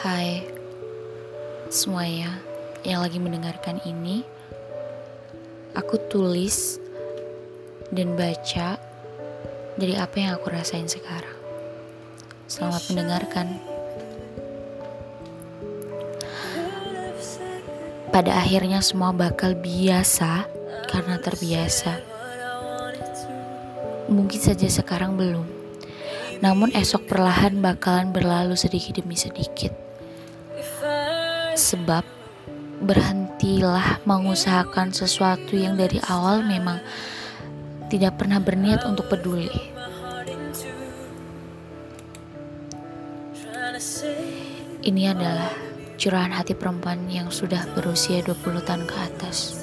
Hai semuanya yang lagi mendengarkan ini, aku tulis dan baca dari apa yang aku rasain sekarang. Selamat mendengarkan. Pada akhirnya semua bakal biasa karena terbiasa. Mungkin saja sekarang belum namun esok perlahan bakalan berlalu sedikit demi sedikit. Sebab berhentilah mengusahakan sesuatu yang dari awal memang tidak pernah berniat untuk peduli. Ini adalah curahan hati perempuan yang sudah berusia 20 tahun ke atas.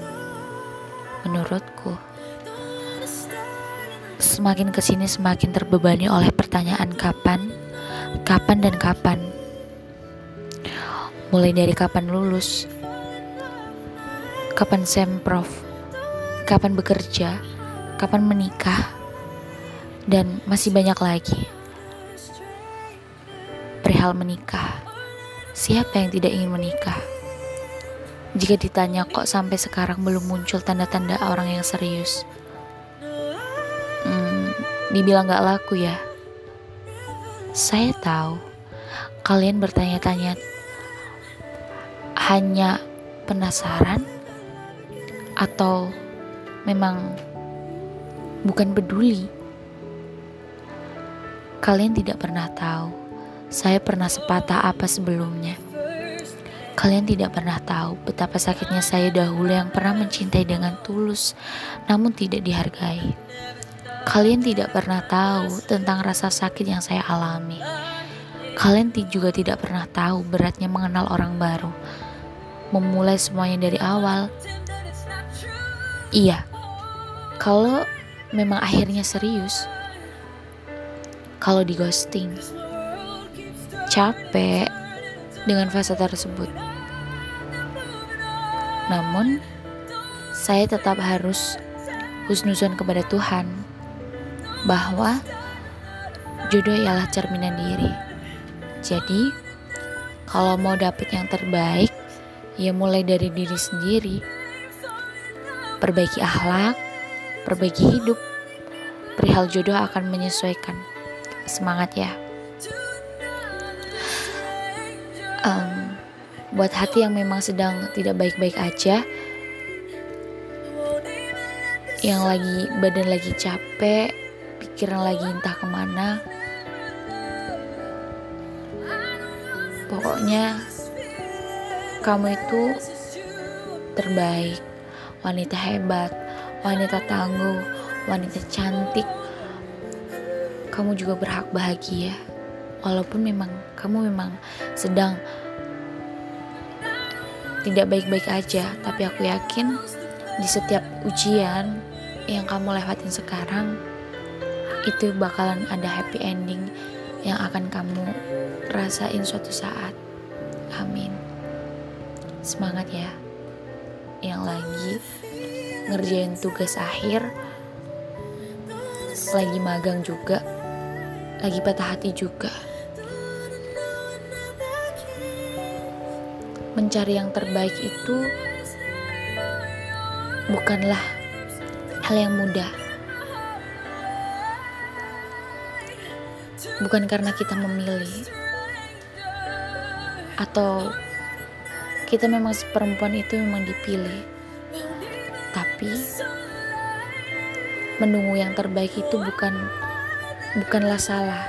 Menurutku, semakin ke sini semakin terbebani oleh pertanyaan kapan, kapan dan kapan. Mulai dari kapan lulus, kapan semprov, kapan bekerja, kapan menikah, dan masih banyak lagi. Perihal menikah, siapa yang tidak ingin menikah? Jika ditanya kok sampai sekarang belum muncul tanda-tanda orang yang serius, dibilang gak laku ya. Saya tahu. Kalian bertanya-tanya hanya penasaran atau memang bukan peduli. Kalian tidak pernah tahu saya pernah sepatah apa sebelumnya. Kalian tidak pernah tahu betapa sakitnya saya dahulu yang pernah mencintai dengan tulus, namun tidak dihargai. Kalian tidak pernah tahu tentang rasa sakit yang saya alami. Kalian juga tidak pernah tahu beratnya mengenal orang baru. Memulai semuanya dari awal. Iya, kalau memang akhirnya serius, kalau di ghosting, capek dengan fase tersebut. Namun, saya tetap harus husnuzon kepada Tuhan bahwa jodoh ialah cerminan diri. Jadi, kalau mau dapet yang terbaik, ya mulai dari diri sendiri. Perbaiki akhlak, perbaiki hidup. Perihal jodoh akan menyesuaikan. Semangat ya. Um, buat hati yang memang sedang tidak baik-baik aja, yang lagi badan lagi capek, pikiran lagi entah ke mana pokoknya kamu itu terbaik wanita hebat wanita tangguh wanita cantik kamu juga berhak bahagia walaupun memang kamu memang sedang tidak baik-baik aja tapi aku yakin di setiap ujian yang kamu lewatin sekarang itu bakalan ada happy ending yang akan kamu rasain suatu saat. Amin. Semangat ya. Yang lagi ngerjain tugas akhir, lagi magang juga, lagi patah hati juga. Mencari yang terbaik itu bukanlah hal yang mudah bukan karena kita memilih atau kita memang perempuan itu memang dipilih. Tapi menunggu yang terbaik itu bukan bukanlah salah.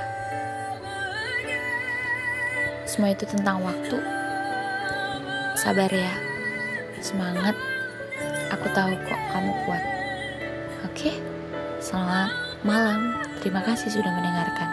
Semua itu tentang waktu. Sabar ya. Semangat. Aku tahu kok kamu kuat. Oke? Selamat malam. Terima kasih sudah mendengarkan